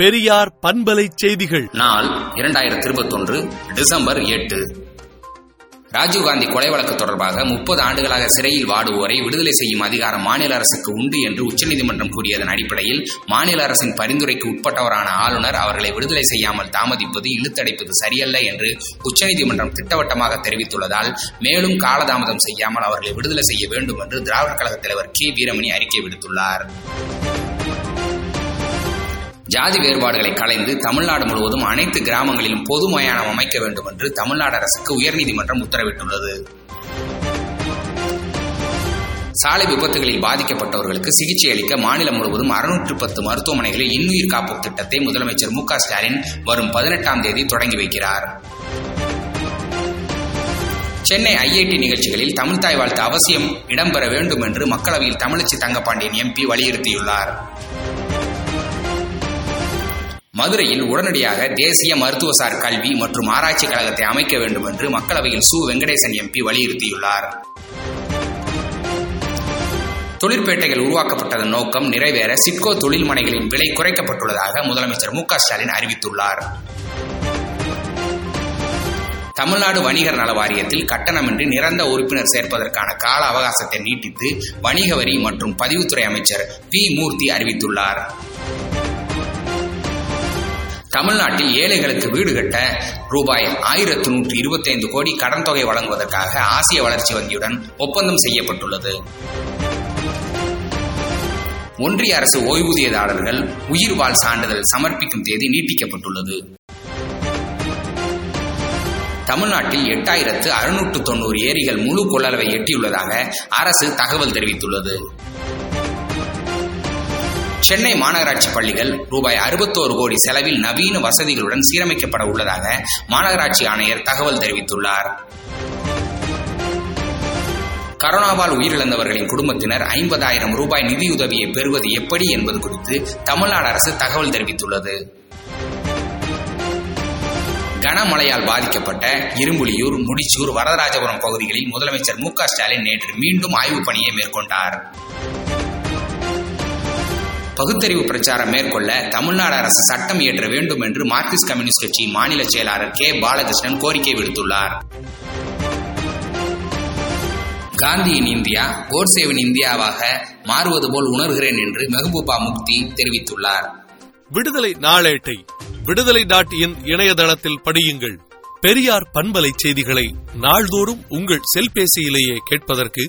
பெரியார் பண்பலை செய்திகள். நாள் இரண்டாயிரத்தி இருபத்தொன்று டிசம்பர் எட்டு. ராஜீவ்காந்தி கொலை வழக்கு தொடர்பாக முப்பது ஆண்டுகளாக சிறையில் வாடுவோரை விடுதலை செய்யும் அதிகாரம் மாநில அரசுக்கு உண்டு என்று உச்சநீதிமன்றம் கூறியதன் அடிப்படையில் மாநில அரசின் பரிந்துரைக்கு உட்பட்டவரான ஆளுநர் அவர்களை விடுதலை செய்யாமல் தாமதிப்பது இழுத்தடைப்பது சரியல்ல என்று உச்சநீதிமன்றம் திட்டவட்டமாக தெரிவித்துள்ளதால் மேலும் காலதாமதம் செய்யாமல் அவர்களை விடுதலை செய்ய வேண்டும் என்று திராவிடர் கழக தலைவர் கே வீரமணி அறிக்கை விடுத்துள்ளார். ஜாதி வேறுபாடுகளை களைந்து தமிழ்நாடு முழுவதும் அனைத்து கிராமங்களிலும் பொது மயானம் அமைக்க வேண்டும் என்று தமிழ்நாடு அரசுக்கு உயர்நீதிமன்றம் உத்தரவிட்டுள்ளது. சாலை விபத்துகளில் பாதிக்கப்பட்டவர்களுக்கு சிகிச்சை அளிக்க மாநிலம் முழுவதும் அறுநூற்று பத்து மருத்துவமனைகளில் இன்னுயிர் காப்பு திட்டத்தை முதலமைச்சர் மு ஸ்டாலின் வரும் பதினெட்டாம் தேதி தொடங்கி வைக்கிறார். சென்னை ஐஐடி நிகழ்ச்சிகளில் தமிழ்தாய் வாழ்த்து அவசியம் இடம்பெற வேண்டும் என்று மக்களவையில் தமிழச்சி தங்கப்பாண்டியன் எம்பி வலியுறுத்தியுள்ளார். மதுரையில் உடனடியாக தேசிய மருத்துவசார் கல்வி மற்றும் ஆராய்ச்சி கழகத்தை அமைக்க வேண்டும் என்று மக்களவையில் சு. வெங்கடேசன் எம்பி வலியுறுத்தியுள்ளார். தொழிற்பேட்டைகள் உருவாக்கப்பட்டதன் நோக்கம் நிறைவேற சிட்கோ தொழில் மனைகளின் விலை குறைக்கப்பட்டுள்ளதாக முதலமைச்சர் மு. ஸ்டாலின் அறிவித்துள்ளார். தமிழ்நாடு வணிகர் நல வாரியத்தில் கட்டணமின்றி நிரந்த உறுப்பினர் சேர்ப்பதற்கான கால அவகாசத்தை நீட்டித்து வணிக வரி மற்றும் பதிவுத்துறை அமைச்சர் பி. மூர்த்தி அறிவித்துள்ளார். தமிழ்நாட்டில் ஏழைகளுக்கு வீடு கட்ட ரூபாய் ஆயிரத்து நூற்று இருபத்தி ஐந்து கோடி கடன் தொகை வழங்குவதற்காக ஆசிய வளர்ச்சி வங்கியுடன் ஒப்பந்தம் செய்யப்பட்டுள்ளது. ஒன்றிய அரசு ஓய்வூதியதாரர்கள் உயிர்வாழ் சான்றிதழ் சமர்ப்பிக்கும் தேதி நீட்டிக்கப்பட்டுள்ளது. தமிழ்நாட்டில் எட்டாயிரத்து அறுநூற்று தொண்ணூறு ஏரிகள் முழு கொள்ளளவை எட்டியுள்ளதாக அரசு தகவல் தெரிவித்துள்ளது. சென்னை மாநகராட்சி பள்ளிகள் ரூபாய் அறுபத்தோரு கோடி செலவில் நவீன வசதிகளுடன் சீரமைக்கப்பட உள்ளதாக மாநகராட்சி ஆணையர் தகவல் தெரிவித்துள்ளார். கரோனாவால் உயிரிழந்தவர்களின் குடும்பத்தினர் ஐம்பதாயிரம் ரூபாய் நிதியுதவியை பெறுவது எப்படி என்பது குறித்து தமிழ்நாடு அரசு தகவல் தெரிவித்துள்ளது. கனமழையால் பாதிக்கப்பட்ட இரும்புலியூர் முடிச்சூர் வரதராஜபுரம் பகுதிகளில் முதலமைச்சர் மு ஸ்டாலின் நேற்று மீண்டும் ஆய்வுப் பணியை மேற்கொண்டார். பகுத்தறிவு பிரச்சாரம் மேற்கொள்ள தமிழ்நாடு அரசு சட்டம் இயற்ற வேண்டும் என்று மார்க்சிஸ்ட் கம்யூனிஸ்ட் கட்சி மாநில செயலாளர் கே. பாலகிருஷ்ணன் கோரிக்கை விடுத்துள்ளார். காந்தியின் இந்தியா கோட்சேவின் இந்தியாவாக மாறுவது போல் உணர்கிறேன் என்று மெஹபூபா முக்தி தெரிவித்துள்ளார். விடுதலை நாளேட்டை விடுதலை டாட் இன் இணையதளத்தில் படியுங்கள். பெரியார் பண்பலை செய்திகளை நாள்தோறும் உங்கள் செல்பேசியிலேயே கேட்பதற்கு